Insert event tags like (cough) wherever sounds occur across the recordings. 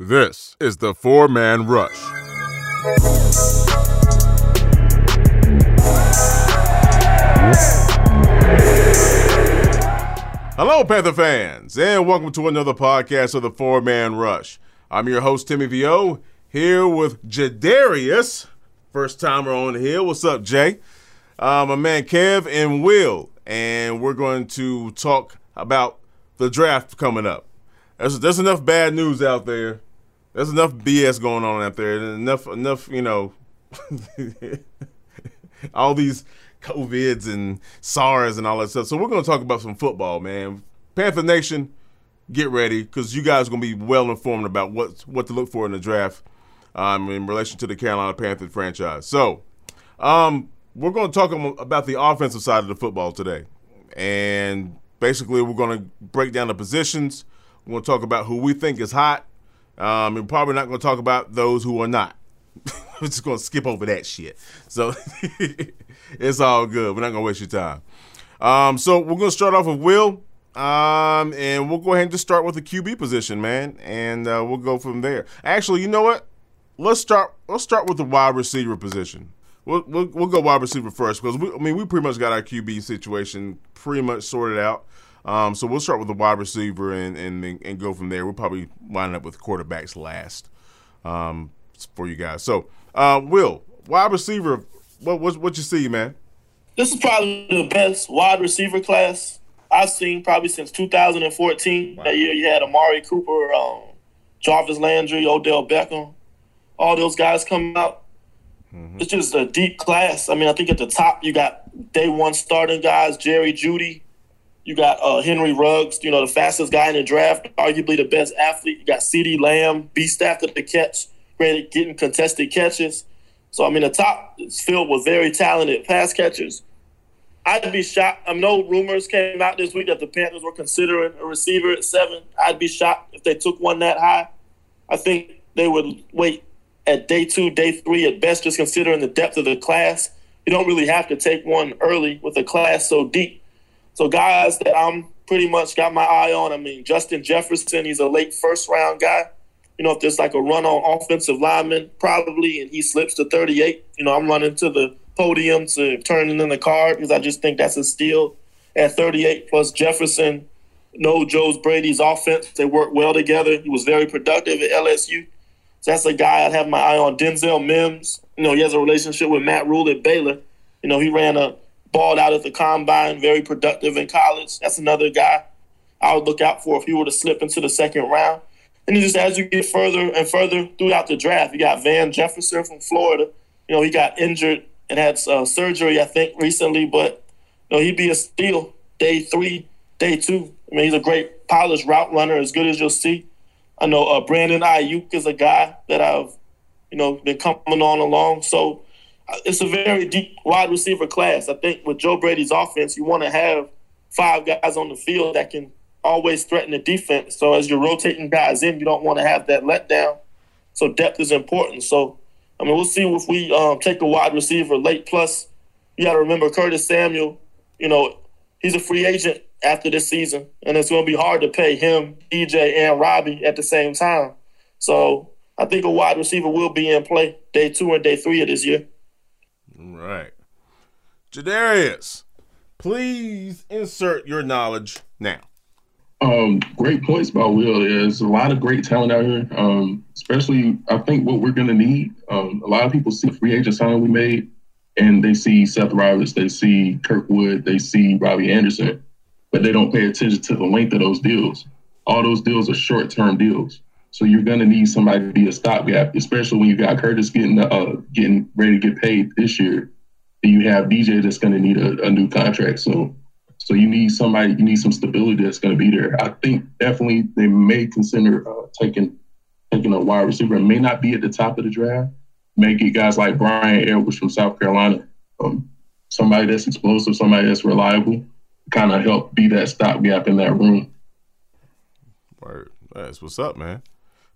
This is the four man rush. Hello, Panther fans, and welcome to another podcast of the Four Man Rush. I'm your host, Timmy VO, here with Jadarius, first timer on the hill. What's up, Jay? Uh, my man Kev and Will, and we're going to talk about the draft coming up. There's, there's enough bad news out there there's enough BS going on out there. Enough, enough, you know, (laughs) all these COVIDs and SARS and all that stuff. So we're going to talk about some football, man. Panther Nation, get ready because you guys are going to be well informed about what what to look for in the draft um, in relation to the Carolina Panthers franchise. So um, we're going to talk about the offensive side of the football today, and basically we're going to break down the positions. We're going to talk about who we think is hot um, we're probably not going to talk about those who are not. (laughs) We're just going to skip over that shit. So (laughs) it's all good. We're not going to waste your time. Um, so we're going to start off with Will. Um, and we'll go ahead and just start with the QB position, man, and uh, we'll go from there. Actually, you know what? Let's start. Let's start with the wide receiver position. We'll we'll, we'll go wide receiver first because I mean we pretty much got our QB situation pretty much sorted out. Um, so we'll start with the wide receiver and, and and go from there. We'll probably wind up with quarterbacks last um, for you guys. So, uh, Will, wide receiver, what what what you see, man? This is probably the best wide receiver class I've seen probably since 2014. Wow. That year you had Amari Cooper, um, Jarvis Landry, Odell Beckham, all those guys come out. Mm-hmm. It's just a deep class. I mean, I think at the top you got day one starting guys, Jerry Jeudy, you got uh, Henry Ruggs, you know, the fastest guy in the draft, arguably the best athlete. You got CeeDee Lamb, beast after the catch, getting contested catches. So, I mean, the top is filled with very talented pass catchers. I'd be shocked. I know rumors came out this week that the Panthers were considering a receiver at seven. I'd be shocked if they took one that high. I think they would wait at day two, day three at best, just considering the depth of the class. You don't really have to take one early with a class so deep. So guys that I'm pretty much got my eye on. I mean, Justin Jefferson, he's a late first round guy. You know, if there's like a run on offensive lineman, probably, and he slips to 38, you know, I'm running to the podium to turn in the card because I just think that's a steal at 38. Plus Jefferson, know Joe's Brady's offense. They work well together. He was very productive at LSU. So that's a guy I'd have my eye on. Denzel Mims, you know, he has a relationship with Matt Rhule at Baylor. You know, he ran a balled out at the combine, very productive in college. That's another guy I would look out for if he were to slip into the second round. And just as you get further and further throughout the draft, you got Van Jefferson from Florida. You know, he got injured and had uh, surgery, I think, recently, but you know, he'd be a steal day three, day two. I mean, he's a great polished route runner, as good as you'll see. I know uh, Brandon Aiyuk is a guy that I've, you know, been coming on along. So it's a very deep wide receiver class. I think with Joe Brady's offense, you want to have five guys on the field that can always threaten the defense. So as you're rotating guys in, you don't want to have that letdown. So depth is important. So I mean, we'll see if we um, take a wide receiver late. Plus, you got to remember Curtis Samuel. You know, he's a free agent after this season, and it's going to be hard to pay him, DJ, and Robbie at the same time. So I think a wide receiver will be in play day two and day three of this year. Right. Jadarius, please insert your knowledge now. Um, great points by Will. There's a lot of great talent out here. Um, especially, I think what we're going to need. Um, a lot of people see free agent signing we made, and they see Seth Roberts, they see Kirkwood, they see Robbie Anderson, but they don't pay attention to the length of those deals. All those deals are short-term deals. So you're to need somebody to be a stopgap, especially when you got Curtis getting uh, getting ready to get paid this year. And you have DJ that's to need a, a, new contract soon. So you need somebody, you need some stability that's to be there. I think definitely they may consider uh, taking taking a wide receiver. It may not be at the top of the draft. May get guys like Bryan Edwards from South Carolina, um, somebody that's explosive, somebody that's reliable, kind of help be that stopgap in that room. Word. That's what's up, man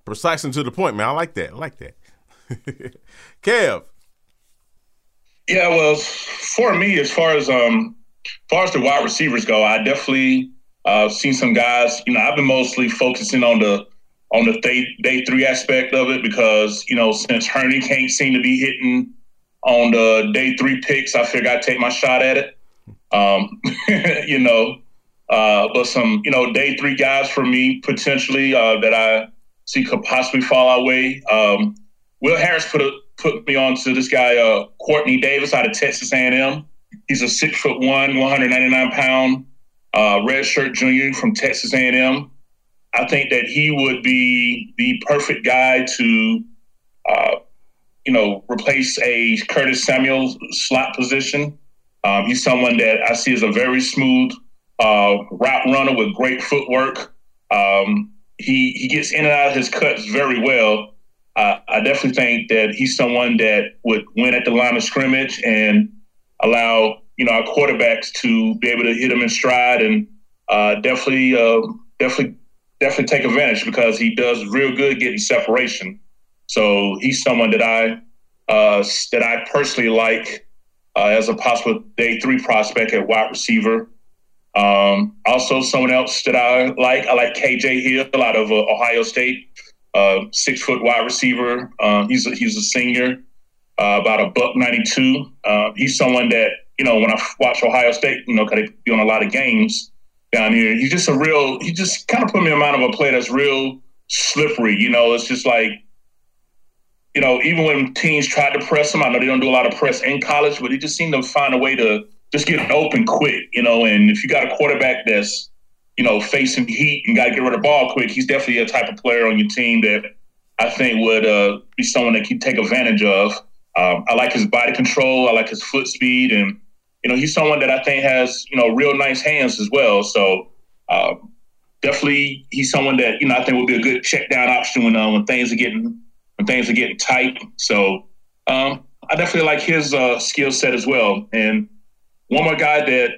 precise and to the point, man. I like that. I like that. (laughs) Kev. Yeah, well, for me, as far as um, as far as the wide receivers go, I definitely uh, seen some guys. You know, I've been mostly focusing on the on the day, day three aspect of it because, you know, since Hurney can't seem to be hitting on the day three picks, I figured I'd take my shot at it. Um, (laughs) you know, uh, but some, you know, day three guys for me potentially uh, that I see could possibly fall our way. Um, Will Harris put a, put me on to this guy, uh, Quartney Davis out of Texas A&M. He's a six foot one, 199 pound uh, redshirt junior from Texas A&M. I think that he would be the perfect guy to, uh, you know, replace a Curtis Samuel slot position. Um, he's someone that I see as a very smooth uh, route runner with great footwork. Um, he he gets in and out of his cuts very well. Uh, I definitely think that he's someone that would win at the line of scrimmage and allow you know our quarterbacks to be able to hit him in stride and uh, definitely uh, definitely definitely take advantage because he does real good getting separation. So he's someone that I uh, that I personally like uh, as a possible day three prospect at wide receiver. Um, also, someone else that I like, I like KJ Hill out of uh, Ohio State, uh, six foot wide receiver. Um, he's a, he's a senior, uh, about a buck ninety two. Uh, he's someone that you know when I watch Ohio State, you know, because they be on a lot of games down here. He's just a real. He just kind of put me in mind of a player that's real slippery. You know, it's just like, you know, even when teams tried to press him, I know they don't do a lot of press in college, but he just seemed to find a way to just get open quick. You know, and if you got a quarterback that's you know facing heat and got to get rid of the ball quick, he's definitely a type of player on your team that I think would uh, be someone that can take advantage of. Um, I like his body control. I like his foot speed, and you know, he's someone that I think has, you know, real nice hands as well. So uh, definitely he's someone that, you know, I think would be a good check down option when, uh, when things are getting when things are getting tight. So um, I definitely like his uh, skill set as well. And one more guy that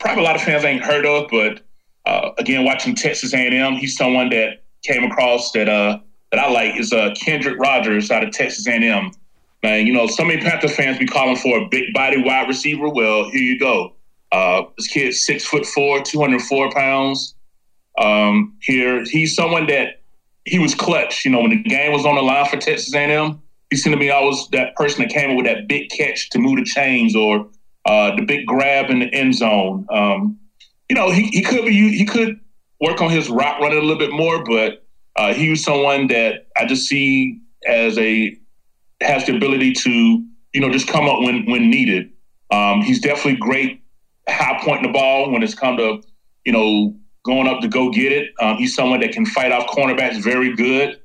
probably a lot of fans ain't heard of, but uh, again, watching Texas A&M, he's someone that came across that uh, that I like is uh, Kendrick Rogers out of Texas A&M. Man, you know, so many Panther fans be calling for a big body wide receiver. Well, here you go. Uh, this kid's six foot four, 204 pounds. Um, here, he's someone that he was clutch. You know, when the game was on the line for Texas A&M, he seemed to be always that person that came up with that big catch to move the chains or uh, the big grab in the end zone. Um, you know, he, he could be he could work on his route running a little bit more, but uh, he was someone that I just see as a has the ability to, you know, just come up when when needed. Um, he's definitely great high pointing the ball when it's come to, you know, going up to go get it. Um, he's someone that can fight off cornerbacks very good.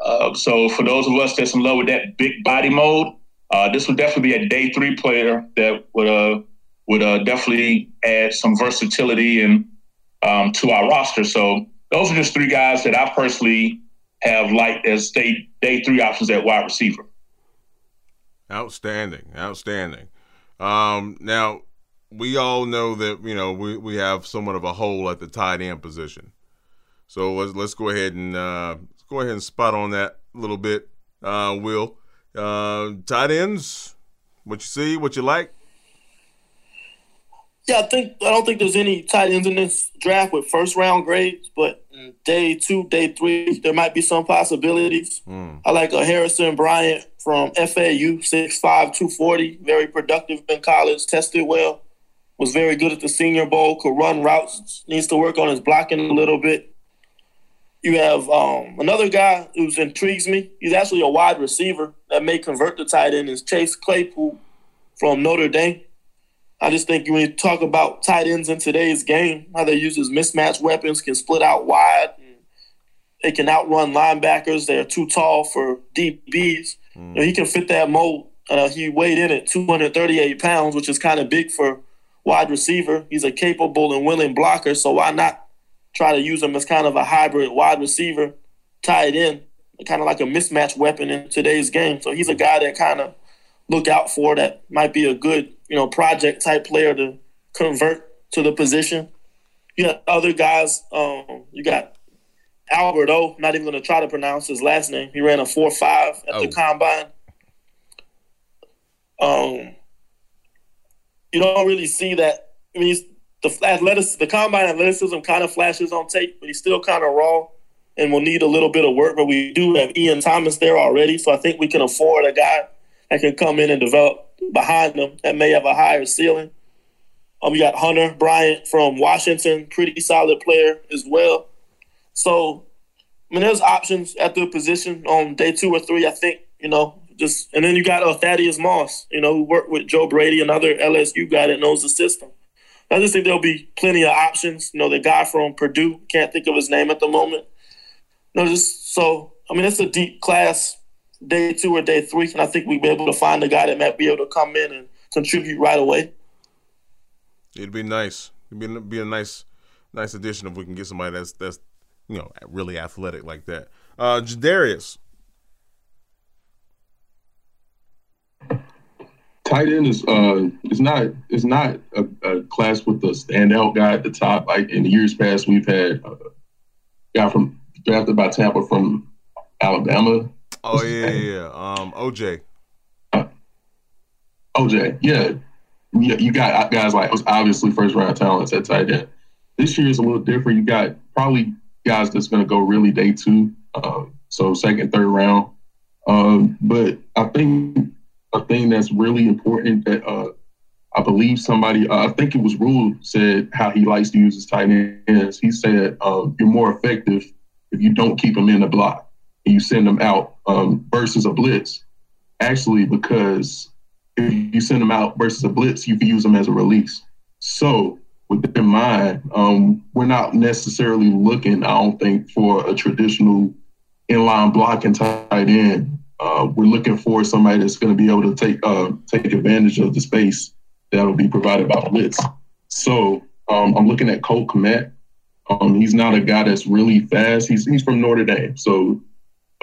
Uh, so for those of us that's in love with that big body mode, uh, this would definitely be a day three player that would uh, would uh, definitely add some versatility and um, to our roster. So those are just three guys that I personally have liked as day day three options at wide receiver. Outstanding, outstanding. Um, now we all know that you know we, we have somewhat of a hole at the tight end position. So let's let's go ahead and uh, let's go ahead and spot on that a little bit. Uh, Will uh, tight ends? What you see? What you like? Yeah, I think I don't think there's any tight ends in this draft with first round grades, but day two, day three, there might be some possibilities. Mm. I like a Harrison Bryant from FAU, 6'5", 240, very productive in college, tested well, was very good at the Senior Bowl, could run routes, needs to work on his blocking a little bit. You have um, another guy who intrigues me. He's actually a wide receiver that may convert to tight end. Is Chase Claypool from Notre Dame. I just think when you talk about tight ends in today's game, how they use as mismatch weapons, can split out wide, they can outrun linebackers. They're too tall for DBs. Mm. You know, he can fit that mold. Uh, he weighed in at 238 pounds, which is kind of big for wide receiver. He's a capable and willing blocker, so why not try to use him as kind of a hybrid wide receiver, tight end, kind of like a mismatch weapon in today's game. So he's a guy that kind of look out for that might be a good, you know, project type player to convert to the position. You got other guys. Um, you got Albert O. Not even going to try to pronounce his last name. He ran a four five at oh. the combine. Um, you don't really see that. I mean, the athletics, the combine athleticism kind of flashes on tape, but he's still kind of raw and will need a little bit of work, but we do have Ian Thomas there already. So I think we can afford a guy that can come in and develop behind them that may have a higher ceiling. Um, we got Hunter Bryant from Washington, pretty solid player as well. So, I mean, there's options at the position on day two or three. I think you know, just and then you got uh, Thaddeus Moss, you know, who worked with Joe Brady, another LSU guy that knows the system. I just think there'll be plenty of options. You know, the guy from Purdue can't think of his name at the moment. You know, just so I mean, it's a deep class day two or day three, and I think we'll be able to find a guy that might be able to come in and contribute right away. It'd be nice. It'd be, be a nice, nice addition if we can get somebody that's that's you know really athletic like that. Uh, Jadarius. Tight end is uh is not is not a, a, class with a standout guy at the top. Like in years past, we've had a guy from drafted by Tampa from Alabama. Oh yeah, yeah, yeah. Um, OJ. Uh, OJ, yeah you, you got guys like obviously first round talents at tight end. This year is a little different. You got probably guys that's going to go really day two, um, so second, third round. Um, but I think a thing that's really important that uh, I believe somebody, uh, I think it was Rhule said how he likes to use his tight ends. He said um, you're more effective if you don't keep them in the block and you send them out um, versus a blitz. Actually, because if you send them out versus a blitz, you can use them as a release. So with that in mind, um, we're not necessarily looking, I don't think, for a traditional inline blocking tight end. Uh, we're looking for somebody that's going to be able to take uh, take advantage of the space that'll be provided by blitz. So um, I'm looking at Cole Kmet. Um, he's not a guy that's really fast. He's he's from Notre Dame, so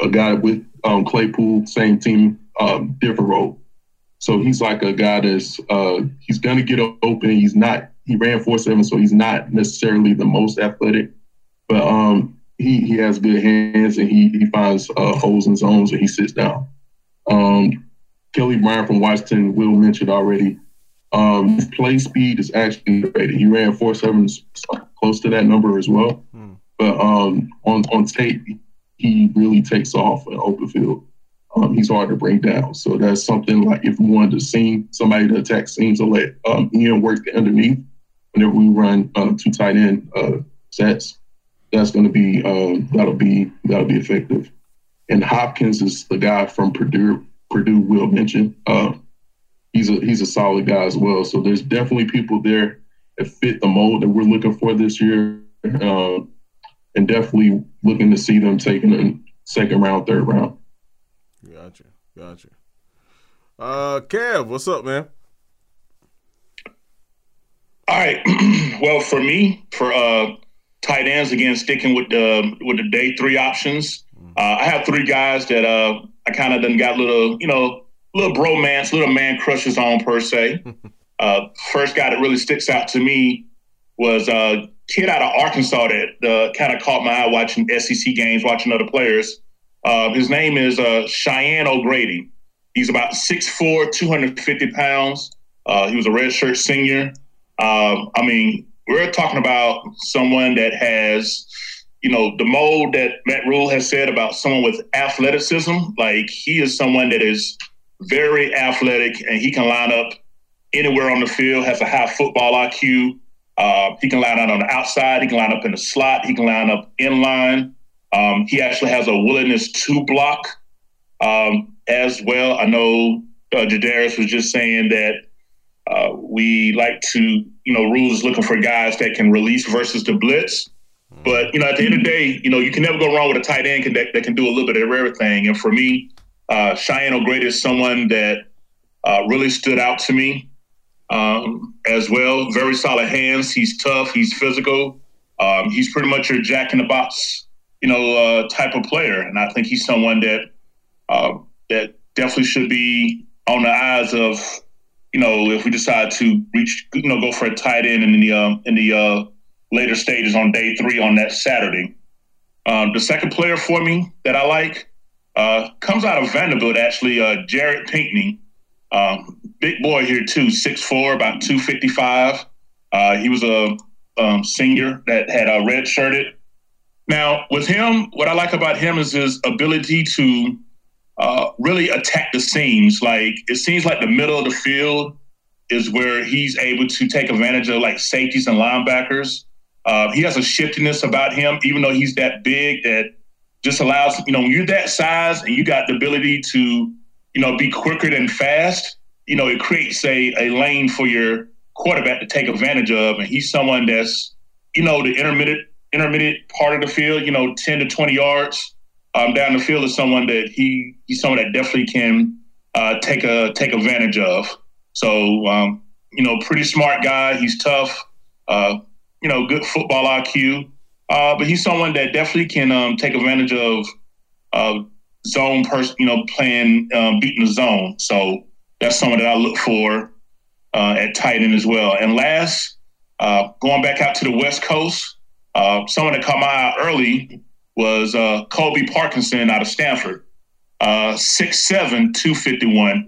a guy with um, Claypool, same team, um, different role. So he's like a guy that's uh, he's gonna get open. He's not he ran four seven, so he's not necessarily the most athletic, but um, he he has good hands and he he finds uh, holes in zones and he sits down. Um, Kelly Bryant from Washington, Will mentioned already. Um, his play speed is actually great. He ran four seven, close to that number as well. Hmm. But um, on on tape, he really takes off in open field um, he's hard to bring down. So that's something like if we wanted to see somebody to attack seams or let um, Ian work the underneath whenever we run uh, two tight end uh, sets, that's going to be uh, that'll be that'll be effective. And Hopkins is the guy from Purdue. Purdue will mention. Uh, he's a he's a solid guy as well. So there's definitely people there that fit the mold that we're looking for this year, uh, and definitely looking to see them taking a second round, third round. Gotcha. Gotcha. Uh, Kev, what's up, man? All right. (clears throat) well, for me, for uh, tight ends, again, sticking with the with the day three options, mm. uh, I have three guys that uh, I kind of done got little, you know, little bromance, little man crushes on per se. (laughs) uh, first guy that really sticks out to me was a uh, kid out of Arkansas that uh, kind of caught my eye watching SEC games, watching other players. Uh, his name is uh, Cheyenne O'Grady. He's about 6'4", 250 pounds. Uh, he was a redshirt senior. Um, I mean, we're talking about someone that has, you know, the mold that Matt Rhule has said about someone with athleticism. Like he is someone that is very athletic and he can line up anywhere on the field, has a high football IQ. Uh, he can line out on the outside. He can line up in the slot. He can line up in line. Um, he actually has a willingness to block um, as well. I know uh, Jadarius was just saying that uh, we like to, you know, Rhule's looking for guys that can release versus the blitz. But, you know, at the end of the day, you know, you can never go wrong with a tight end that, that can do a little bit of everything. And for me, uh, Cheyenne O'Grady is someone that uh, really stood out to me um, as well. Very solid hands. He's tough. He's physical. Um, he's pretty much your jack in the box you know, uh, type of player. And I think he's someone that uh, that definitely should be on the eyes of, you know, if we decide to reach, you know, go for a tight end in the uh, in the uh, later stages on day three on that Saturday. Um, the second player for me that I like uh, comes out of Vanderbilt, actually, uh, Jared Pinkney. Um, big boy here too, six four, about two fifty five. he was a um, senior that had uh, red shirted Now, with him, what I like about him is his ability to uh, really attack the seams. Like it seems like the middle of the field is where he's able to take advantage of like safeties and linebackers. Uh, he has a shiftiness about him, even though he's that big, that just allows you know when you're that size and you got the ability to you know be quicker than fast. You know, it creates a a lane for your quarterback to take advantage of, and he's someone that's you know the intermediate intermediate part of the field, you know, 10 to 20 yards um, down the field is someone that he he's someone that definitely can uh, take a take advantage of. So um, you know, pretty smart guy. He's tough. Uh, you know, good football IQ. Uh, but he's someone that definitely can um, take advantage of uh, zone person. You know, playing um, beating the zone. So that's someone that I look for uh, at tight end as well. And last, uh, going back out to the West Coast. Uh, someone that caught my eye early was uh, Colby Parkinson out of Stanford, uh, 6'7", 251.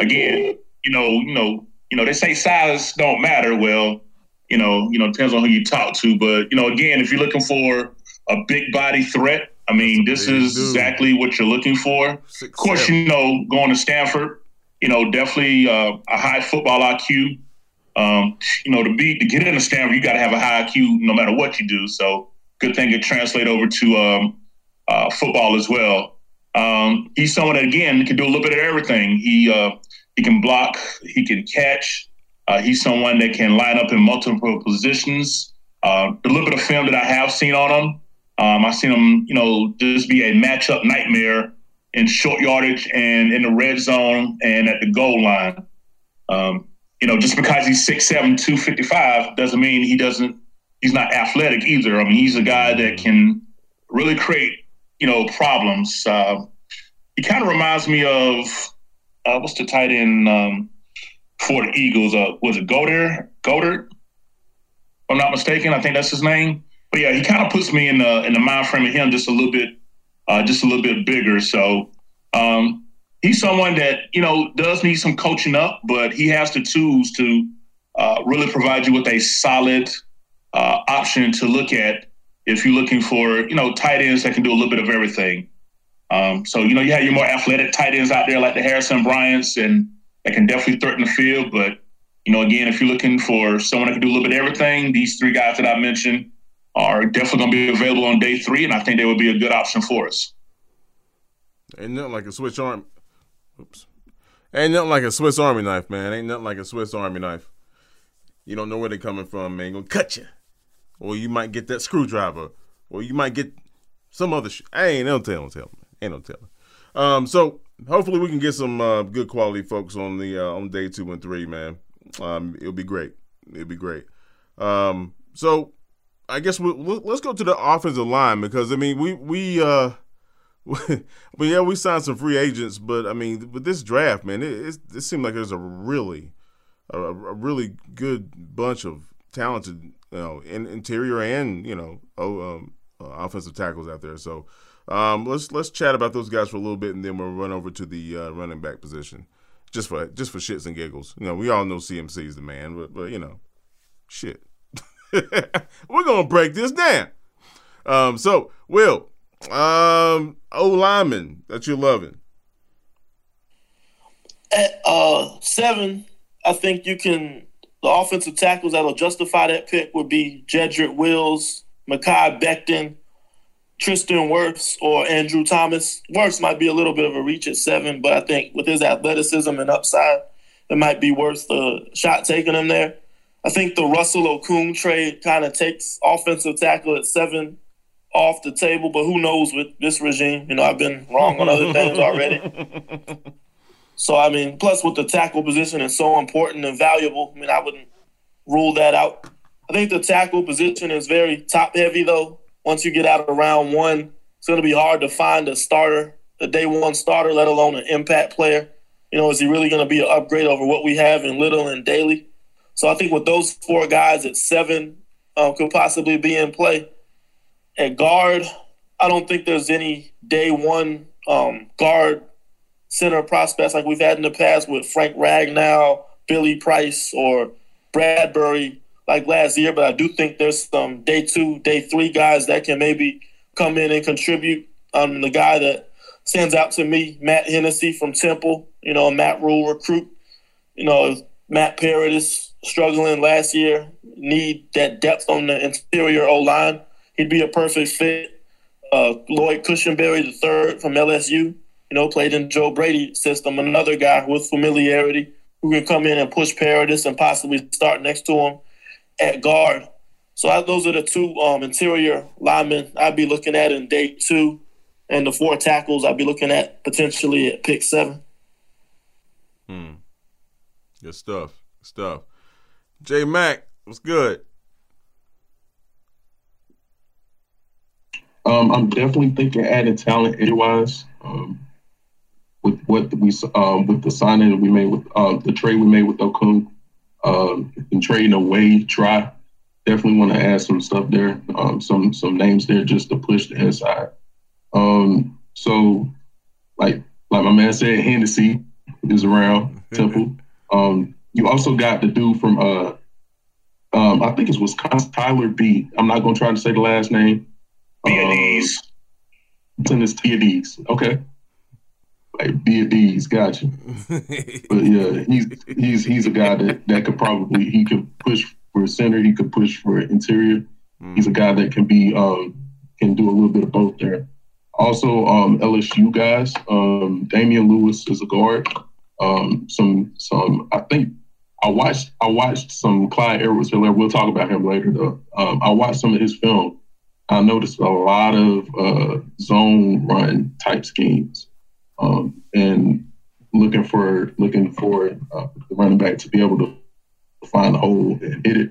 Again, you know, you know, you know, they say size don't matter. Well, you know, you know, depends on who you talk to. But you know, again, if you're looking for a big body threat, I mean, this is dude. exactly what you're looking for. Six, of course, seven. you know, going to Stanford, you know, definitely uh, a high football IQ. Um, you know, to be to get into Stanford, you got to have a high IQ no matter what you do. So good thing it translate over to um, uh, football as well. Um, he's someone that again can do a little bit of everything. He uh, he can block, he can catch. Uh, he's someone that can line up in multiple positions. Uh, a little bit of film that I have seen on him, um, I've seen him, you know, just be a matchup nightmare in short yardage and in the red zone and at the goal line. Um, you know, just because he's 6'7", 255 doesn't mean he doesn't, he's not athletic either. I mean, he's a guy that can really create, you know, problems. Uh, he kind of reminds me of, uh, what's the tight end um, for the Eagles? Uh, was it Goedert? Goedert? If I'm not mistaken. I think that's his name. But yeah, he kind of puts me in the in the mind frame of him just a little bit, uh, just a little bit bigger. So um, he's someone that you know does need some coaching up, but he has the tools to uh, really provide you with a solid uh, option to look at if you're looking for you know tight ends that can do a little bit of everything. Um, so you know you have your more athletic tight ends out there like the Harrison Bryants and that can definitely threaten the field. But you know again, if you're looking for someone that can do a little bit of everything, these three guys that I mentioned are definitely going to be available on day three, and I think they would be a good option for us. Ain't nothing like a switch arm Oops. Ain't nothing like a Swiss Army knife, man. Ain't nothing like a Swiss Army knife. You don't know where they're coming from, man. Gonna cut you, or you might get that screwdriver, or you might get some other shit. Ain't no telling, tell. Ain't no telling. Um, so hopefully we can get some uh, good quality folks on the uh, on day two and three, man. Um, it'll be great. It'll be great. Um, so I guess we, we'll, let's go to the offensive line because I mean we we uh (laughs) but yeah, we signed some free agents, but I mean, with this draft, man, it, it, it seemed like there's a really, a, a, really good bunch of talented, you know, in, interior and you know, um, uh, offensive tackles out there. So um, let's let's chat about those guys for a little bit, and then we'll run over to the uh, running back position, just for just for shits and giggles. You know, we all know CMC is the man, but but you know, shit, (laughs) we're gonna break this down. Um, so Will um, O lineman that you're loving. At uh seven, I think you can. The offensive tackles that'll justify that pick would be Jedrick Wills, Mekhi Becton, Tristan Wirfs, or Andrew Thomas. Wirfs might be a little bit of a reach at seven, but I think with his athleticism and upside, it might be worth the shot taking him there. I think the Russell Okung trade kind of takes offensive tackle at seven off the table, but who knows with this regime? You know, I've been wrong on other things already. (laughs) So I mean, plus with the tackle position is so important and valuable. I mean, I wouldn't rule that out. I think the tackle position is very top heavy though. Once you get out of round one, it's going to be hard to find a starter, a day one starter, let alone an impact player. You know, is he really going to be an upgrade over what we have in Little and Daly? So I think with those four guys at seven um, could possibly be in play. At guard, I don't think there's any day one um, guard center prospects like we've had in the past with Frank Ragnow, Billy Price, or Bradbury like last year. But I do think there's some day two, day three guys that can maybe come in and contribute. Um, the guy that stands out to me, Matt Hennessy from Temple, you know, Matt Rhule recruit. You know, Matt Paradis struggling last year, need that depth on the interior O line. He'd be a perfect fit. Uh, Lloyd Cushenberry, the third from LSU, you know, played in Joe Brady system. Another guy with familiarity who can come in and push Paradis and possibly start next to him at guard. So I, those are the two um, interior linemen I'd be looking at in day two, and the four tackles I'd be looking at potentially at pick seven. Hmm. Good stuff. Good stuff. J Mac, what's good? Um, I'm definitely thinking adding talent edgewise. Um, with what we um, with the signing we made with uh, the trade we made with Okung, um, and trading away Trai. Definitely want to add some stuff there, um, some some names there just to push the inside. Um, so, like like my man said, Hennessy is around (laughs) Temple. Um, you also got the dude from uh, um, I think it's Wisconsin, Tyler B. I'm not gonna try to say the last name. Biadiz. Um, it's Biadiz. Okay. Like Biadiz, gotcha. (laughs) but yeah, he's he's he's a guy that that could probably he could push for center, he could push for interior. Mm. He's a guy that can be um can do a little bit of both there. Also, um, LSU guys, um, Damien Lewis is a guard. Um, some some I think I watched I watched some Clyde Edwards Helaire. We'll talk about him later though. Um, I watched some of his film. I noticed a lot of uh, zone run type schemes, um, and looking for looking for uh, the running back to be able to find the hole and hit it.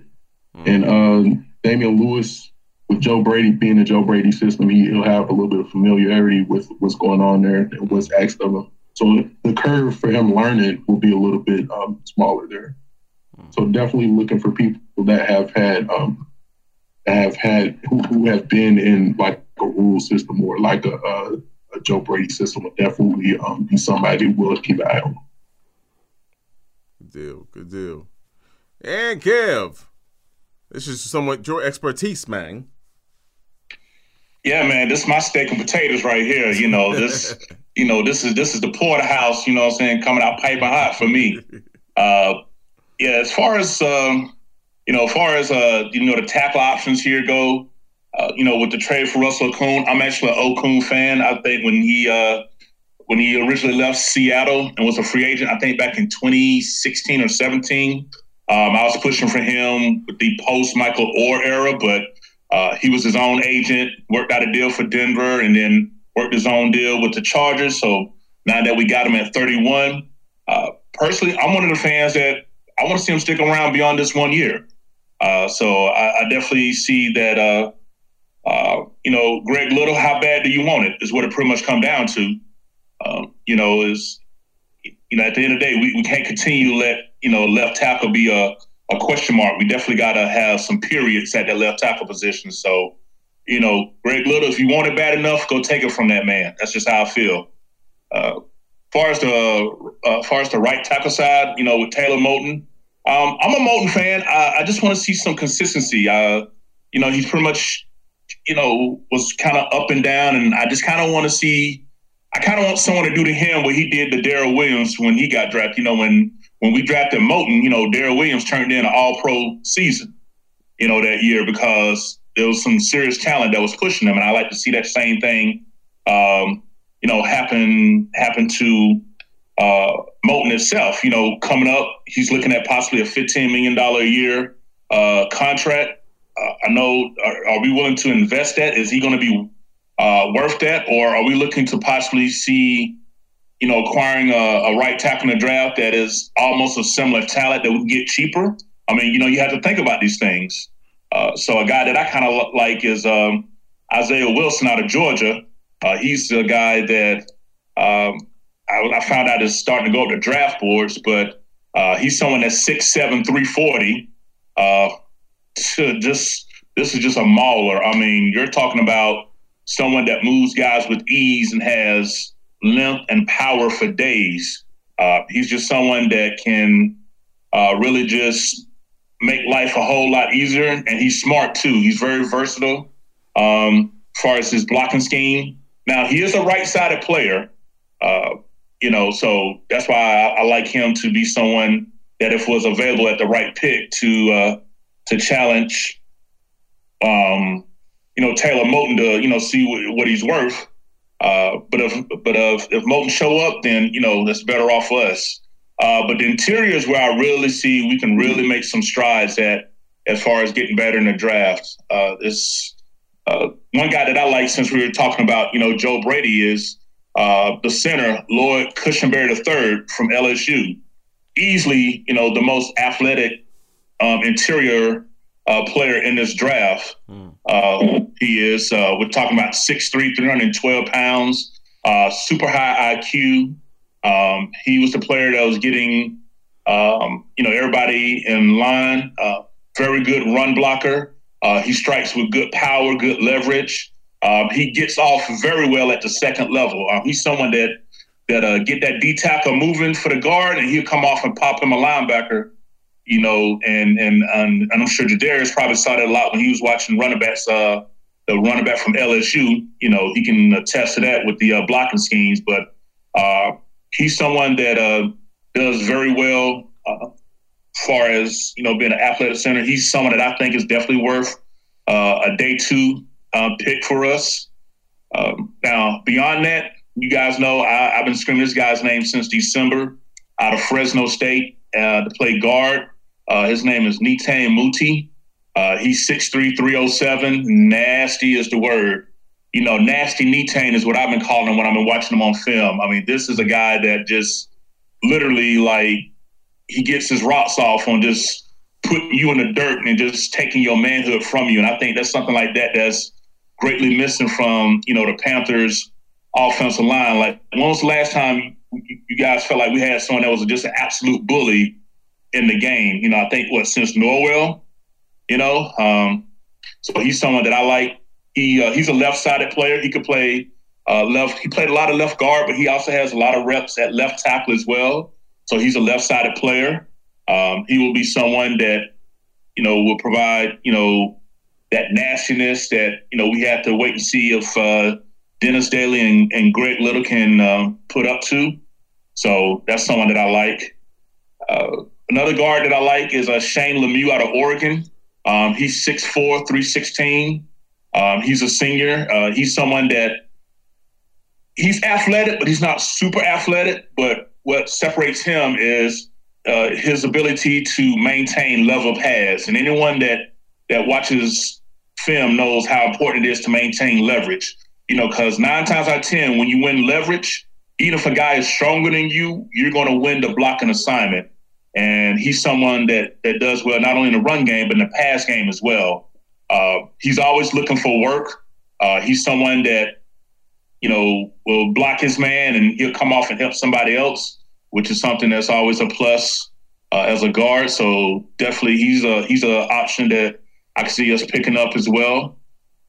Mm-hmm. And um, Damien Lewis, with Joe Brady being in Joe Brady system, he, will have a little bit of familiarity with what's going on there and what's asked of him. So the curve for him learning will be a little bit um, smaller there. So definitely looking for people that have had um, have had who, who have been in like a Rhule system or like a, a, a Joe Brady system will definitely um, be somebody who will keep an eye on. Good deal. Good deal. And Kev, this is somewhat your expertise, man. Yeah, man, this is my steak and potatoes right here. You know, this (laughs) you know, this is this is the porterhouse, you know what I'm saying, coming out piping hot for me. Uh yeah, as far as um, you know, as far as uh, you know, the tackle options here go, uh, you know, with the trade for Russell Okung, I'm actually an Okung fan. I think when he uh, when he originally left Seattle and was a free agent, I think back in 2016 or 17, um, I was pushing for him with the post Michael Oher era, but uh, he was his own agent, worked out a deal for Denver, and then worked his own deal with the Chargers. So now that we got him at 31, uh, personally, I'm one of the fans that I want to see him stick around beyond this one year. Uh, so I, I, definitely see that. Uh, you know, Greg Little, how bad do you want it? Is what it pretty much come down to. Um, you know, is you know at the end of the day, we, we can't continue to let you know left tackle be a, a question mark. We definitely got to have some periods at that left tackle position. So, you know, Greg Little, if you want it bad enough, go take it from that man. That's just how I feel. Uh, far as the uh, far as the right tackle side, you know, with Taylor Moton, um, I'm a Moton fan. I, I just want to see some consistency. Uh, you know, he's pretty much, you know, was kind of up and down, and I just kind of want to see. I kind of want someone to do to him what he did to Daryl Williams when he got drafted. You know, when when we drafted Moton, you know, Daryl Williams turned in an All Pro season. You know, that year because there was some serious talent that was pushing him, and I like to see that same thing. Um, you know, happen happen to uh, Moton itself. You know, coming up, he's looking at possibly a $15 million a year uh, contract. Uh, I know, are, are, we willing to invest that? Is he going to be uh, worth that? Or are we looking to possibly see, you know, acquiring a, a right tackle in the draft that is almost a similar talent that would get cheaper? I mean, you know, you have to think about these things. Uh, so a guy that I kind of like is um, Isaiah Wilson out of Georgia. Uh, he's a guy that um, I, I, found out is starting to go up to draft boards, but uh, he's someone that's 6'7", 340. To just this is just a mauler. I mean, you're talking about someone that moves guys with ease and has length and power for days. Uh, he's just someone that can uh, really just make life a whole lot easier, and he's smart too. He's very versatile. Um, as far as his blocking scheme. Now he is a right-sided player, uh, you know, so that's why I, I, like him to be someone that if was available at the right pick to uh, to challenge, um, you know, Taylor Moton to you know see what, what he's worth. Uh, but if but if if Moton show up, then you know that's better off for us. Uh, but the interior is where I really see we can really make some strides at as far as getting better in the draft. Uh, this uh, one guy that I like since we were talking about you know Joe Brady is uh, the center Lloyd Cushenberry III from LSU. Easily, you know, the most athletic um, interior uh, player in this draft. Mm. he is. we're talking about 6'3", 312 pounds, super high IQ. Um, he was the player that was getting, um, you know, everybody in line. Uh, very good run blocker. Uh, he strikes with good power, good leverage. Um, he gets off very well at the second level. Uh, he's someone that that uh, get that D tackle moving for the guard, and he'll come off and pop him a linebacker. You know, and and and, I'm sure Jadarius probably saw that a lot when he was watching running backs. Uh, the running back from LSU, you know, he can attest to that with the uh, blocking schemes. But uh, he's someone that uh, does very well uh, far as you know being an athletic center. He's someone that I think is definitely worth uh, a day two uh, pick for us. Um, now, beyond that, you guys know I, have been screaming this guy's name since December out of Fresno State uh, to play guard. Uh, his name is Netane Muti. he's 6'3", 307. Nasty is the word you know, nasty Netane is what I've been calling him when I've been watching him on film. I mean, this is a guy that just literally like he gets his rocks off on just putting you in the dirt and just taking your manhood from you. And I think that's something like that that's greatly missing from, you know, the Panthers offensive line. Like when was the last time you guys felt like we had someone that was just an absolute bully in the game? You know, I think what since Norwell, you know, um, so he's someone that I like. He uh, he's a left-sided player. He could play uh, left. He played a lot of left guard, but he also has a lot of reps at left tackle as well. So he's a left-sided player. Um, he will be someone that you know will provide you know that nastiness that you know we have to wait and see if uh, Dennis Daly and, and Greg Little can uh, put up to. So that's someone that I like. Uh, another guard that I like is uh, Shane Lemieux out of Oregon. Um, he's 6'4", 316. Um, he's a senior. Uh, he's someone that he's athletic, but he's not super athletic. But what separates him is uh, his ability to maintain level pads. And anyone that that watches film knows how important it is to maintain leverage. You know, because nine times out of ten, when you win leverage, even if a guy is stronger than you, you're going to win the blocking assignment. And he's someone that that does well not only in the run game but in the pass game as well. Uh, he's always looking for work. Uh, he's someone that, you know, will block his man and he'll come off and help somebody else, which is something that's always a plus uh, as a guard. So definitely he's a he's an option that I can see us picking up as well.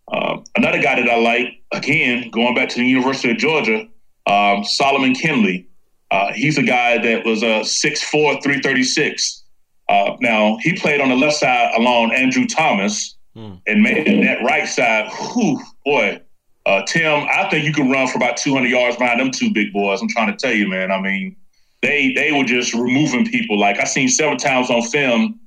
Uh, another guy that I like, again, going back to the University of Georgia, um, Solomon Kindley. Uh, he's a guy that was a 6'4", 336. Uh, now, he played on the left side along Andrew Thomas, Mm. And man, that right side, whew, boy, uh, Tim, I think you can run for about 200 yards behind them two big boys. I'm trying to tell you, man. I mean, they they were just removing people. Like I seen several times on film,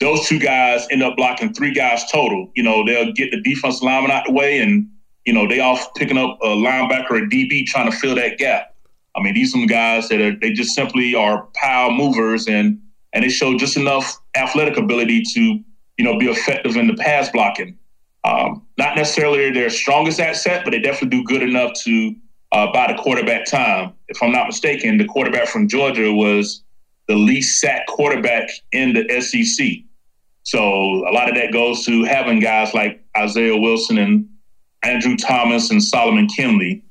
those two guys end up blocking three guys total. You know, they'll get the defense lineman out the way, and you know they off picking up a linebacker or a DB trying to fill that gap. I mean, these are some guys that are they just simply are power movers, and and they show just enough athletic ability to you know, be effective in the pass blocking. Um, not necessarily their strongest asset, but they definitely do good enough to uh, buy the quarterback time. If I'm not mistaken, the quarterback from Georgia was the least sacked quarterback in the SEC. So a lot of that goes to having guys like Isaiah Wilson and Andrew Thomas and Solomon Kindley.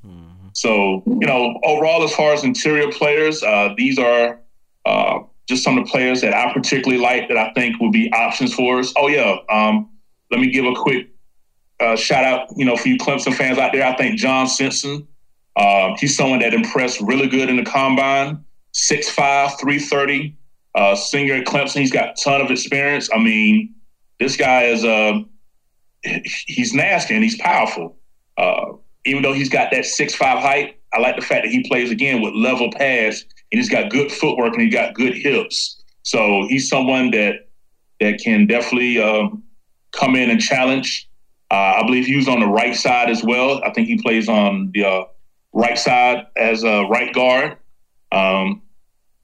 So, you know, overall, as far as interior players, uh, these are uh, just some of the players that I particularly like that I think would be options for us. Oh yeah, um, let me give a quick uh, shout out, you know, for you Clemson fans out there. I think John Simpson, uh, he's someone that impressed really good in the combine. 6'5", 330, uh, senior at Clemson. He's got a ton of experience. I mean, this guy is uh, he's nasty and he's powerful. uh, even though he's got that six five height, I like the fact that he plays again with level pass and he's got good footwork and he's got good hips. So he's someone that that can definitely um, come in and challenge. Uh, I believe he was on the right side as well. I think he plays on the uh, right side as a right guard. Um,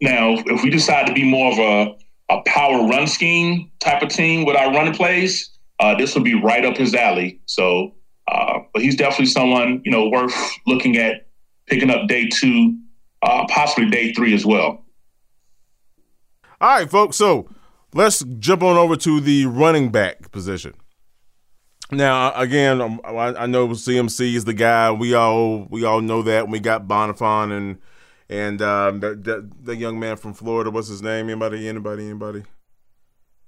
now, if we decide to be more of a, a power run scheme type of team with our running plays, uh, this will be right up his alley. So, uh, but he's definitely someone you know worth looking at picking up day two, uh, possibly day three as well. All right, folks. So let's jump on over to the running back position. Now, again, um, I, know CMC is the guy. We all we all know that. We got Bonnafon and and um, the, the, the young man from Florida. What's his name? Anybody? Anybody? Anybody?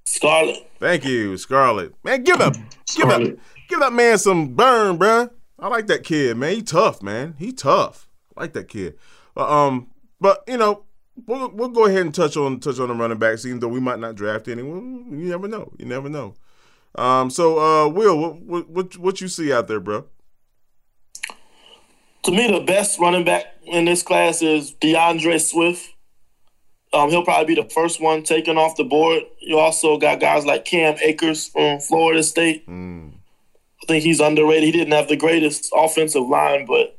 Scarlett. Thank you, Scarlett. Man, give that give up, give that man some burn, bruh. I like that kid, man. He tough, man. He tough. I like that kid. Uh, um, but you know, we'll we'll go ahead and touch on touch on the running backs, even though we might not draft anyone. You never know. You never know. Um, so uh, Will, what what what you see out there, bro? To me, the best running back in this class is D'Andre Swift. Um, he'll probably be the first one taken off the board. You also got guys like Cam Akers from Florida State. Mm. I think he's underrated. He didn't have the greatest offensive line, but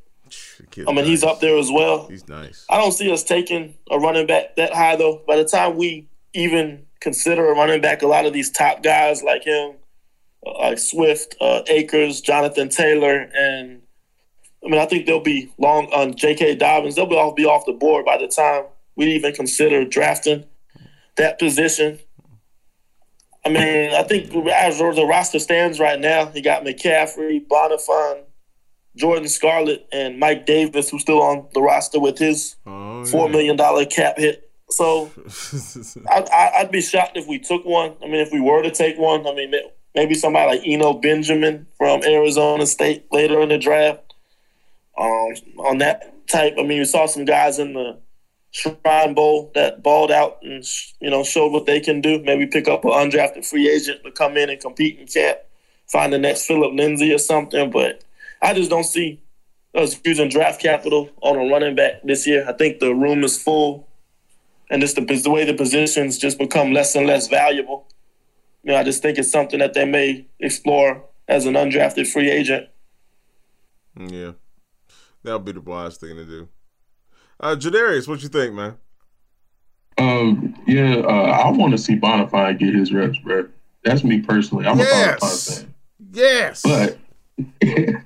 I mean, nice. he's up there as well. He's nice. I don't see us taking a running back that high, though. By the time we even consider a running back, a lot of these top guys like him, uh, like Swift, uh, Akers, Jonathan Taylor, and I mean, I think they'll be long on J.K. Dobbins. They'll be all be off the board by the time we even consider drafting that position. I mean, I think as the roster stands right now, you got McCaffrey, Bonnafon, Jordan Scarlett, and Mike Davis, who's still on the roster with his oh, four million dollar cap hit. So (laughs) I, would be shocked if we took one. I mean, if we were to take one, I mean, maybe somebody like Eno Benjamin from Arizona State later in the draft. Um, on that type, I mean, you saw some guys in the Shrine Bowl that balled out and you know showed what they can do. Maybe pick up an undrafted free agent to come in and compete in camp, find the next Phillip Lindsay or something. But I just don't see us using draft capital on a running back this year. I think the room is full, and just the, the way the positions just become less and less valuable. You know, I just think it's something that they may explore as an undrafted free agent. Yeah, that'll be the wise thing to do. Uh, Jadarius, what you think, man? Um, yeah, uh, I want to see Bonnafon get his reps, bro. That's me personally. I'm yes. a Bonnafon fan. Yes. But (laughs)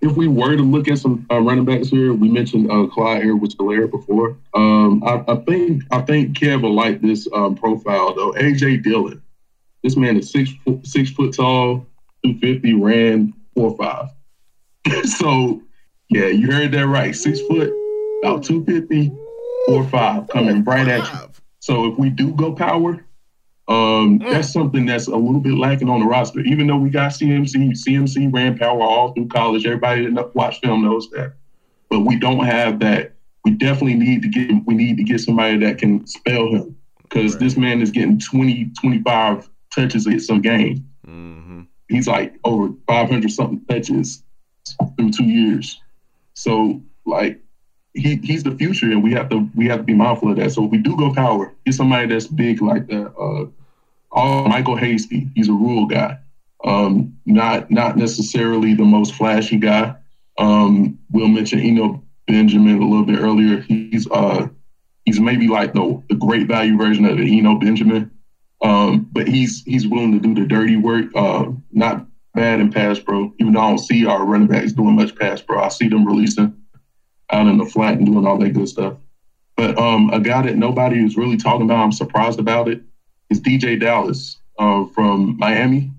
if we were to look at some uh, running backs here, we mentioned uh, Clyde Edwards-Helaire before. Um, I, I, think I think Kev will like this um, profile though. AJ Dillon, this man is six foot, six foot tall, two fifty, ran four five. (laughs) so yeah, you heard that right, six foot, about 250, four five coming right at you. So if we do go power, um, mm. that's something that's a little bit lacking on the roster. Even though we got CMC, CMC ran power all through college. Everybody that watch film knows that. But we don't have that. We definitely need to get we need to get somebody that can spell him because right. this man is getting 20, 25 touches a game. Mm-hmm. He's like over 500 something touches through two years. So like he he's the future, and we have to we have to be mindful of that. So if we do go power, get somebody that's big like that. Uh, uh, JaMycal Hasty, he's a Rhule guy, um, not not necessarily the most flashy guy. Um, we'll mention Eno Benjamin a little bit earlier. He's uh, he's maybe like the the great value version of the Eno Benjamin, um, but he's he's willing to do the dirty work. Uh, not bad in pass pro, even though I don't see our running backs doing much pass pro. I see them releasing out in the flat and doing all that good stuff. But um, a guy that nobody is really talking about, I'm surprised about it, is DeeJay Dallas uh, from Miami.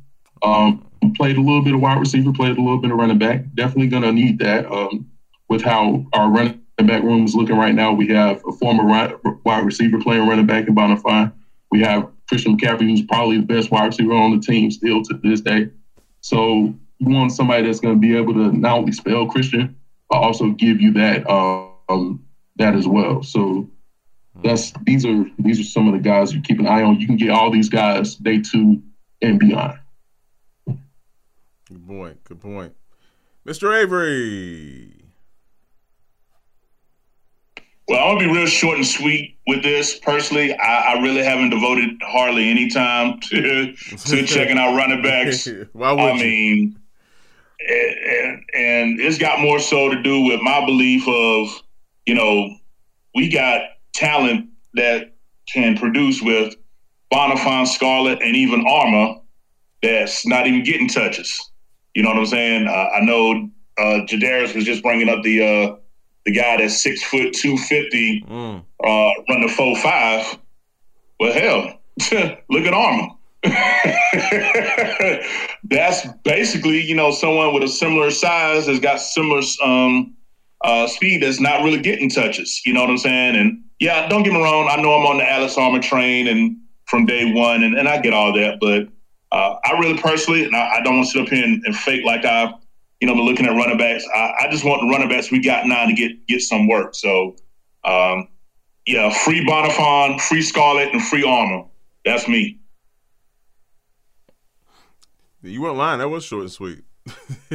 Um, played a little bit of wide receiver, played a little bit of running back. Definitely going to need that um, with how our running back room is looking right now. We have a former wide receiver playing running back in Bonnafon. We have Christian McCaffrey, who's probably the best wide receiver on the team still to this day. So you want somebody that's going to be able to not only spell Christian, also give you that um, that as well. So that's these are these are some of the guys you keep an eye on. You can get all these guys day two and beyond. Good point. Good point. Mr. Avery. Well, I'm gonna be real short and sweet with this. Personally, I, I really haven't devoted hardly any time to to (laughs) checking out running backs. Why would I you? mean, and, and it's got more so to do with my belief of, you know, we got talent that can produce with Bonnafon, Scarlett, and even Armah that's not even getting touches. You know what I'm saying? Uh, I know uh, Jadarius was just bringing up the uh, the guy that's six foot two fifty, Mm. uh, running four five. Well, hell, (laughs) look at Armah. (laughs) that's basically you know someone with a similar size has got similar um, uh, speed that's not really getting touches. You know what I'm saying? And yeah, don't get me wrong. I know I'm on the Alex Armah train and from day one, and, and I get all that. But uh, I really personally, and I, I don't want to sit up here and, and fake like I've you know, been looking at running backs. I, I just want the running backs we got now to get get some work. So, um, yeah, free Bonnafon, free Scarlett, and free Armor. That's me. You weren't lying. That was short and sweet. (laughs)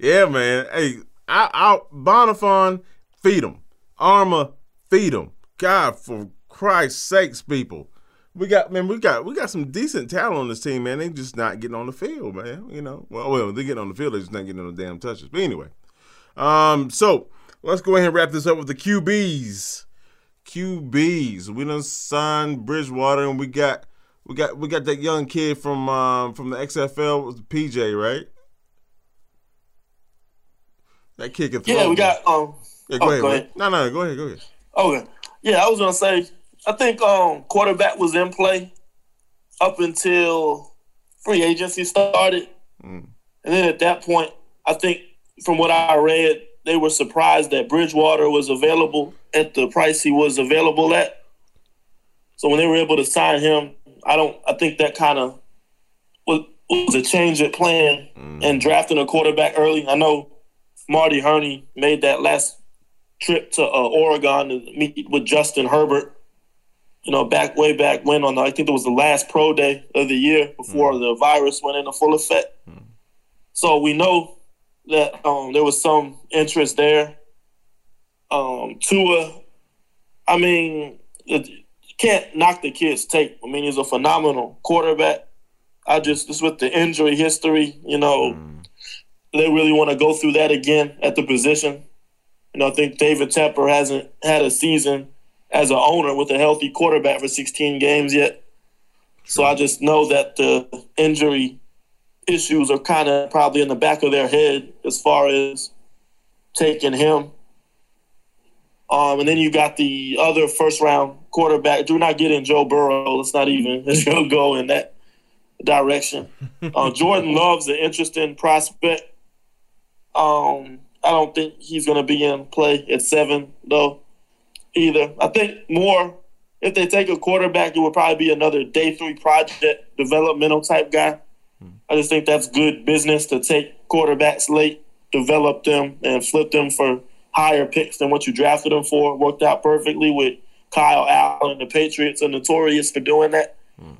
yeah, man. Hey, I, I Bonnafon, feed them. Armah, feed them. God, for Christ's sakes, people. We got man, we got we got some decent talent on this team, man. They just not getting on the field, man. You know, well, well, they getting on the field, they just not getting on the damn touches. But anyway, um, so let's go ahead and wrap this up with the QBs. QBs. We done signed Bridgewater, and we got we got we got that young kid from um, from the XFL, was PJ, right? That kid can throw. Yeah, we got um. Yeah, go oh, ahead. go ahead. No, no, go ahead, go ahead. Okay. Yeah, I was gonna say. I think um quarterback was in play up until free agency started, Mm. and then at that point, I think from what I read, they were surprised that Bridgewater was available at the price he was available at. So when they were able to sign him, I don't. I think that kind of was, was a change of plan and drafting a quarterback early. I know Marty Hurney made that last trip to uh, Oregon to meet with Justin Herbert. You know, back way back when on the, I think it was the last pro day of the year before the virus went into full effect. So we know that um, there was some interest there. Um, Tua, I mean, it, can't knock the kid's tape. I mean, he's a phenomenal quarterback. I just just with the injury history, you know, mm. they really want to go through that again at the position. You know, I think David Tepper hasn't had a season as an owner with a healthy quarterback for 16 games yet. So I just know that the injury issues are kind of probably in the back of their head as far as taking him. Um, and then you got the other first round quarterback. Do not get in Joe Burrow. Let's not even (laughs) go in that direction. Uh, (laughs) Jordan Love's an interesting prospect. Um, I don't think he's going to be in play at seven, though, either. I think more if they take a quarterback, it would probably be another day three project, developmental type guy. I just think that's good business to take quarterbacks late, develop them, and flip them for higher picks than what you drafted them for. Worked out perfectly with Kyle Allen. The Patriots are notorious for doing that.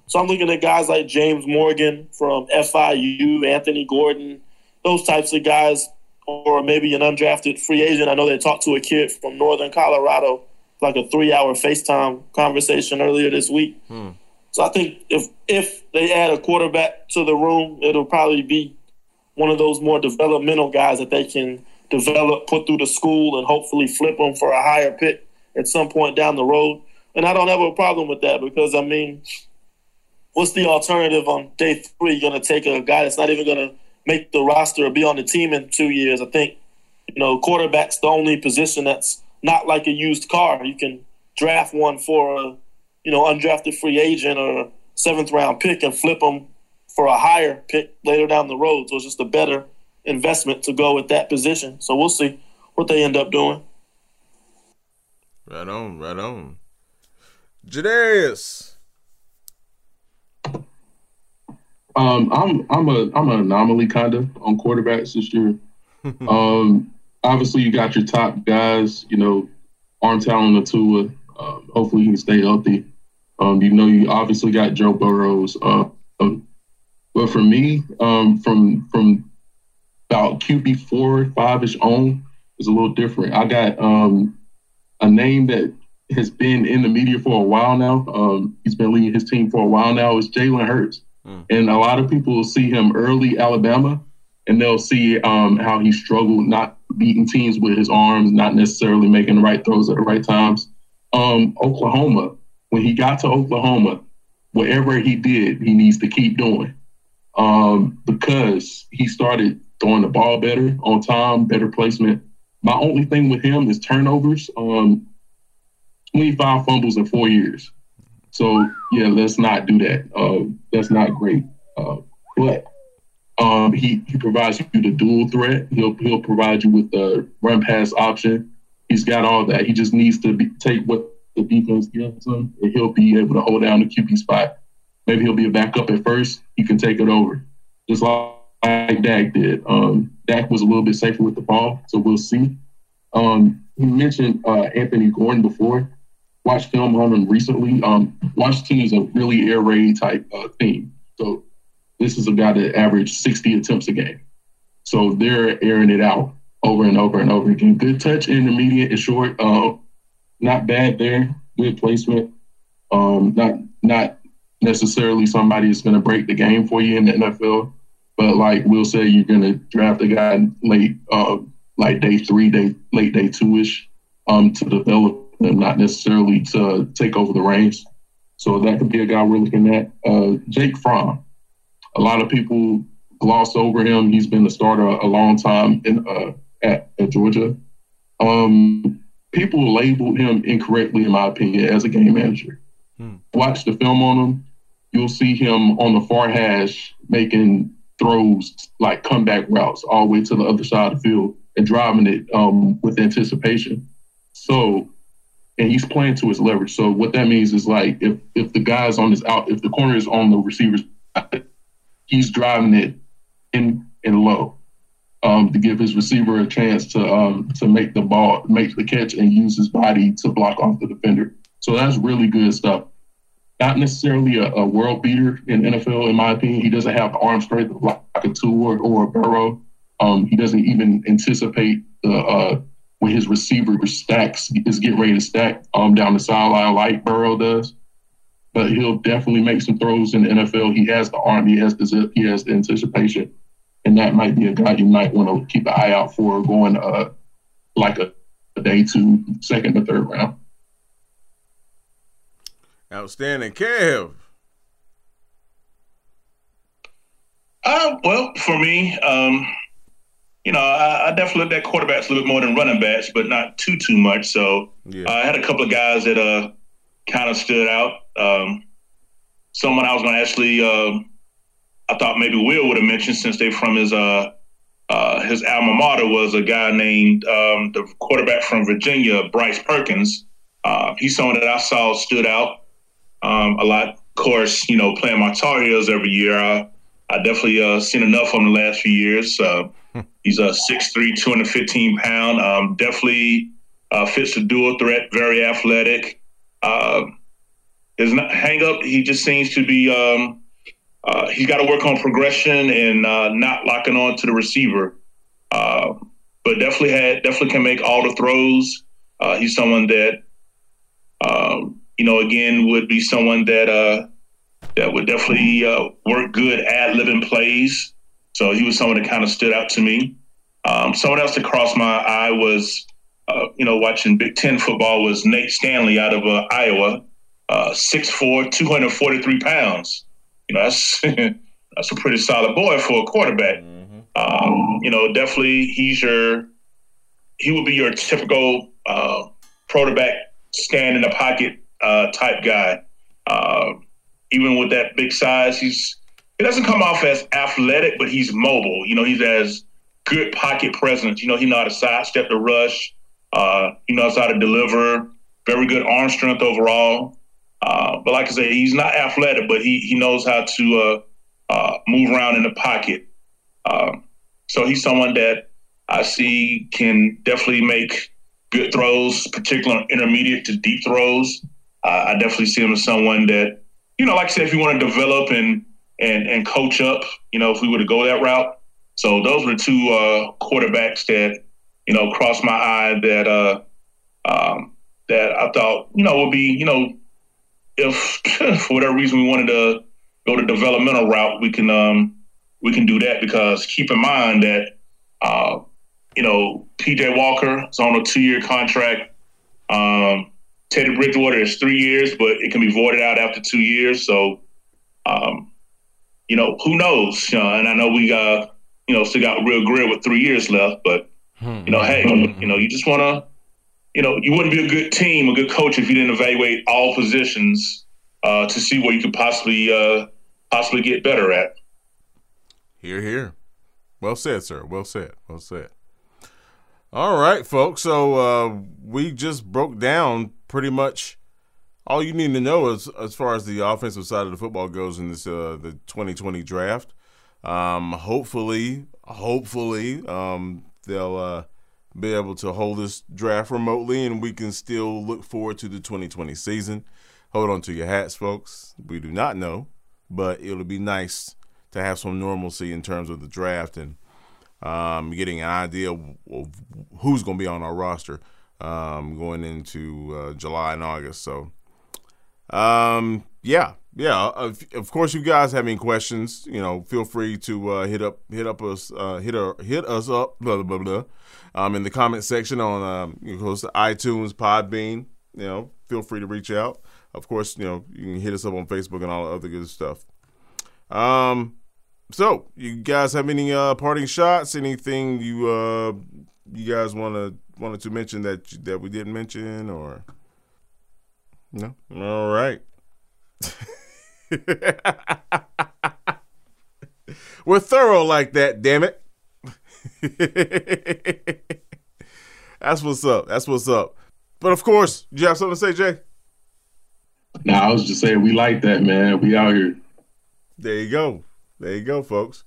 So I'm looking at guys like James Morgan from FIU, Anthony Gordon, those types of guys, or maybe an undrafted free agent. I know they talked to a kid from Northern Colorado, like a three-hour FaceTime conversation earlier this week. Hmm. So I think if if they add a quarterback to the room, it'll probably be one of those more developmental guys that they can develop, put through the school, and hopefully flip them for a higher pick at some point down the road. And I don't have a problem with that because I mean, what's the alternative on day three? You're going to take a guy that's not even going to make the roster or be on the team in two years. I think you know quarterback's the only position that's not like a used car. You can draft one for a you know undrafted free agent or seventh round pick and flip them for a higher pick later down the road. So it's just a better investment to go with that position. So we'll see what they end up doing. Right on, right on. Jadarius. Um, I'm I'm a I'm an anomaly kind of on quarterbacks this year. (laughs) um, obviously you got your top guys, you know, arm talent of Tua. Um, hopefully he can stay healthy. Um, you know, you obviously got Joe Burrows. Uh, um, but for me, um, from from about QB four, five ish on is a little different. I got um, a name that has been in the media for a while now. Um, he's been leading his team for a while now. Is Jalen Hurts, mm. and a lot of people will see him early Alabama, and they'll see um, how he struggled not beating teams with his arms, not necessarily making the right throws at the right times. Um, Oklahoma, when he got to Oklahoma, whatever he did, he needs to keep doing um, because he started throwing the ball better on time, better placement. My only thing with him is turnovers. Um, 25 fumbles in four years. So yeah, let's not do that. Uh, that's not great. Uh, but um, he he provides you the dual threat. He'll he'll provide you with the run pass option. He's got all that. He just needs to be, take what the defense gives him, and he'll be able to hold down the QB spot. Maybe he'll be a backup at first. He can take it over, just like, like Dak did. Um, Dak was a little bit safer with the ball, so we'll see. Um, you mentioned uh, Anthony Gordon before. Watched film on him recently. Um, Washington is a really air raid type uh, team. So this is a guy that averaged 60 attempts a game. So they're airing it out over and over and over again. Good touch, intermediate and short. Uh, not bad there. Good placement. Um, not not necessarily somebody that's going to break the game for you in the NFL, but like we'll say, you're going to draft a guy late, uh, like day three, day late day two ish, um, to develop them, not necessarily to take over the reins. So that could be a guy we're looking at. Uh, Jake Fromm. A lot of people gloss over him. He's been a starter a long time in uh, at, at Georgia. Um, people labeled him incorrectly, in my opinion, as a game manager. Hmm. Watch the film on him. You'll see him on the far hash making throws like comeback routes all the way to the other side of the field and driving it um, with anticipation. So, and he's playing to his leverage. So what that means is like if if the guy's on his out, if the corner is on the receiver's, he's driving it in and low um, to give his receiver a chance to um, to make the ball, make the catch, and use his body to block off the defender. So that's really good stuff. Not necessarily a, a world beater in NFL, in my opinion. He doesn't have the arm strength like a Tua or a Burrow. Um, he doesn't even anticipate the uh, when his receiver stacks is getting ready to stack um, down the sideline like Burrow does. But he'll definitely make some throws in the NFL. He has the arm. He has the he has the anticipation and that might be a guy you might want to keep an eye out for going uh, like a, a day two, second or third round. Outstanding, Kev. Uh, well, for me, um, you know, I, I, definitely looked at quarterbacks a little bit more than running backs, but not too too much. So yeah. uh, I had a couple of guys that uh kind of stood out. Um, someone I was going to actually um, I thought maybe Will would have mentioned since they're from his uh, uh, his alma mater was a guy named um, the quarterback from Virginia, Bryce Perkins. Uh, he's someone that I saw stood out um, a lot. Of course, you know, playing my Tar Heels every year, I, I definitely uh, seen enough of him the last few years. Uh, (laughs) he's a 6'3", 215 pound. Um, definitely uh, fits the dual threat, very athletic. Uh, his hang up, he just seems to be um, uh, he's got to work on progression and uh, not locking on to the receiver. Uh, but definitely had definitely can make all the throws. Uh, he's someone that um, you know again would be someone that uh, that would definitely uh, work good at living plays. So he was someone that kind of stood out to me. Um, someone else that crossed my eye was you know watching Big Ten football was Nate Stanley out of Iowa, uh, 6'4", 243 pounds you know, that's (laughs) that's a pretty solid boy for a quarterback. Mm-hmm. Um, you know, definitely he's your he would be your typical uh, quarterback stand in the pocket uh, type guy. Uh, even with that big size, he's he doesn't come off as athletic, but he's mobile. You know, he's as good pocket presence. You know, he knows how to sidestep the rush. Uh, he knows how to deliver. Very good arm strength overall. Uh, but like I say, he's not athletic, but he he knows how to uh, uh, move around in the pocket. Um, so he's someone that I see can definitely make good throws, particularly intermediate to deep throws. I definitely see him as someone that, you know, like I said, if you want to develop and and and coach up, you know, if we were to go that route, So those were the two uh, quarterbacks that you know crossed my eye that uh, um, that I thought you know would be you know if (laughs) for whatever reason we wanted to go the developmental route, we can um, we can do that because keep in mind that uh, you know PJ Walker is on a two year contract. Um, Teddy Bridgewater is three years, but it can be voided out after two years. So, um, you know, who knows? Know, and I know we got, you know, still got real grill with three years left, but you know, hey, you know, you just want to, you know, you wouldn't be a good team, a good coach if you didn't evaluate all positions uh, to see where you could possibly uh, possibly get better at. Here, here. Well said, sir. Well said. Well said. All right, folks. So uh, we just broke down pretty much all you need to know as as far as the offensive side of the football goes in this uh, the 2020 draft. Um, hopefully, hopefully um, they'll uh, be able to hold this draft remotely, and we can still look forward to the 2020 season. Hold on to your hats, folks. We do not know, but it'll be nice to have some normalcy in terms of the draft and um, getting an idea of who's going to be on our roster um, going into uh, July and August. So, um, yeah, yeah. Of, of, course, you guys have any questions, you know, feel free to uh, hit up, hit up us, uh, hit our, hit us up, blah blah blah, blah um, in the comment section on, um, you know, iTunes, Podbean. You know, feel free to reach out. Of course, you know, you can hit us up on Facebook and all the other good stuff. Um, so you guys have any uh, parting shots? Anything you uh, you guys want to wanted to mention that that we didn't mention or no? All right. (laughs) We're thorough like that, damn it. (laughs) That's what's up. That's what's up. But of course, you have something to say, Jay? No, nah, I was just saying we like that, man. We out here. There you go. There you go, folks.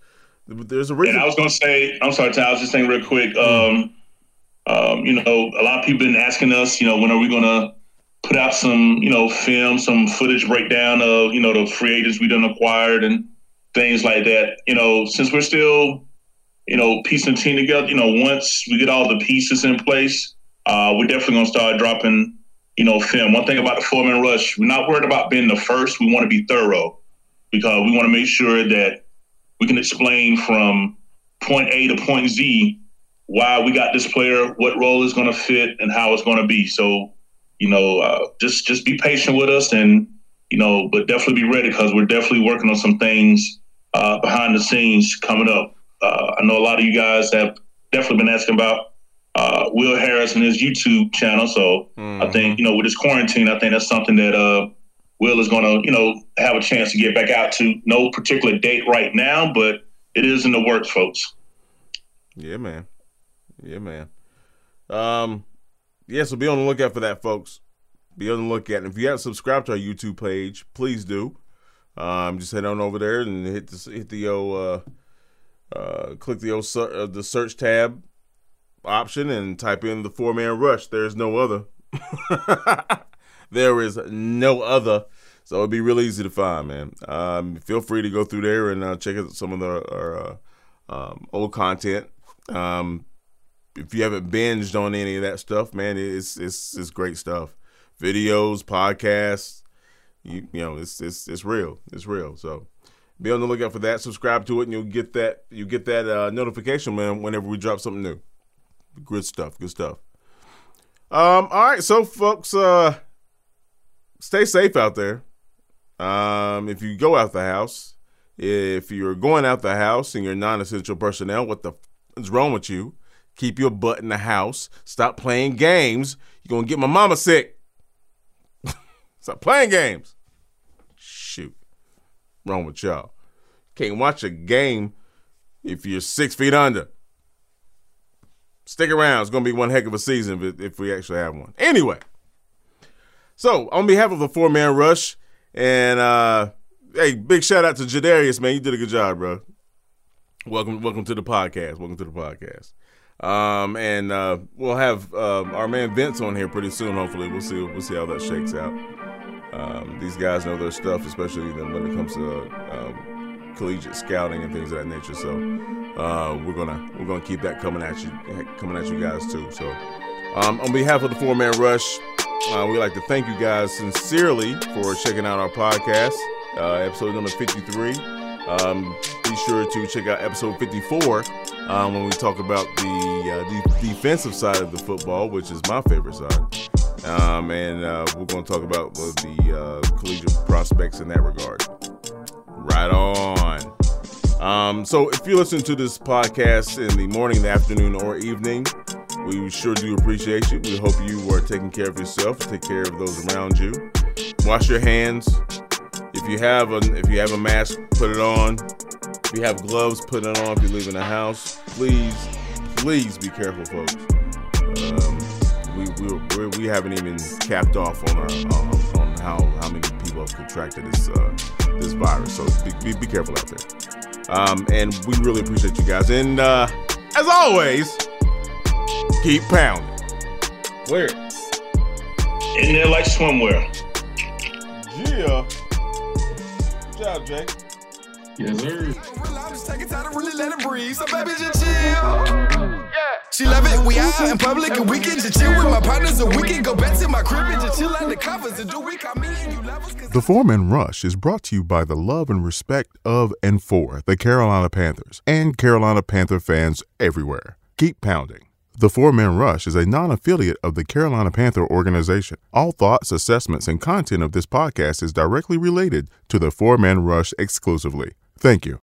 There's a reason. And I was gonna say, I'm sorry, Ty, I was just saying real quick. Um, um, you know, a lot of people been asking us, you know, when are we gonna put out some, you know, film, some footage breakdown of, you know, the free agents we done acquired and things like that. You know, since we're still, you know, piecing the team together, you know, once we get all the pieces in place, uh, we're definitely gonna start dropping, you know, film. One thing about the four man rush, we're not worried about being the first. We want to be thorough because we want to make sure that we can explain from point A to point Z why we got this player, what role is going to fit, and how it's going to be. So, you know, uh, just just be patient with us, and you know, but definitely be ready because we're definitely working on some things uh, behind the scenes coming up. Uh, I know a lot of you guys have definitely been asking about uh, Will Harris and his YouTube channel. So mm-hmm. I think you know with this quarantine, I think that's something that uh, Will is going to, you know, have a chance to get back out to. No particular date right now, but it is in the works, folks. Yeah, man. Yeah, man. Um, yeah, so be on the lookout for that, folks. Be on the lookout. And if you haven't subscribed to our YouTube page, please do. Um, just head on over there and hit the hit the uh, uh, click the old uh, the search tab option and type in the four man rush. There's no other. (laughs) There is no other. So it'd be real easy to find, man. Um, feel free to go through there and uh, check out some of the our, uh, um, old content. Um, if you haven't binged on any of that stuff, man, it's it's it's great stuff. Videos, podcasts, you you know, it's it's it's real. It's real. So be on the lookout for that. Subscribe to it, and you'll get that you get that uh, notification, man, whenever we drop something new. Good stuff. Good stuff. Um, all right, so folks, uh, stay safe out there. Um, if you go out the house, if you're going out the house and you're non-essential personnel, what the f- is wrong with you? Keep your butt in the house. Stop playing games. You're gonna get my mama sick. (laughs) Stop playing games. Shoot, wrong with y'all? Can't watch a game if you're six feet under. Stick around. It's gonna be one heck of a season if, if we actually have one. Anyway. So, on behalf of the four man rush, and uh, hey, big shout out to Jadarius, man. You did a good job, bro. Welcome, welcome to the podcast. Welcome to the podcast. Um, and uh, we'll have uh, our man Vince on here pretty soon. Hopefully, we'll see. We'll see how that shakes out. Um, these guys know their stuff, especially when it comes to um, collegiate scouting and things of that nature. So uh, we're gonna we're gonna keep that coming at you coming at you guys too. So um, on behalf of the Four Man Rush, uh, we'd like to thank you guys sincerely for checking out our podcast, uh, episode number 53. Um, be sure to check out episode 54 um, when we talk about the, uh, the defensive side of the football, which is my favorite side. Um, and uh, we're going to talk about the uh, collegiate prospects in that regard. Right on. Um, so if you listen to this podcast in the morning, the afternoon, or evening, we sure do appreciate you. We hope you are taking care of yourself, take care of those around you. Wash your hands. If you have a if you have a mask, put it on. If you have gloves, put it on. If you're leaving the house, please, please be careful, folks. Um, we, we, we haven't even capped off on, our, on, on how, how many people have contracted this uh, this virus. So be, be, be careful out there. Um, and we really appreciate you guys. And uh, as always, keep pounding. Where? In there like swimwear. Yeah. Good job, Jay. Yes, sir. I'm taking time to really let it breathe. So baby, just chill. She love it. We out in public and we can just chill with my partners and we can go back to my crib and just chill under covers and do we call me and you love us. 'cause The Four Man Rush is brought to you by the love and respect of and for the Carolina Panthers and Carolina Panther fans everywhere. Keep pounding. The Four Man Rush is a non affiliate of the Carolina Panther organization. All thoughts, assessments, and content of this podcast is directly related to the Four Man Rush exclusively. Thank you.